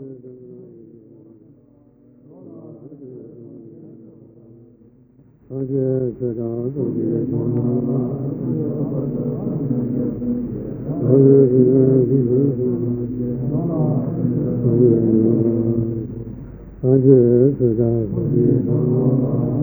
法界四大主因中，法界四大主因中。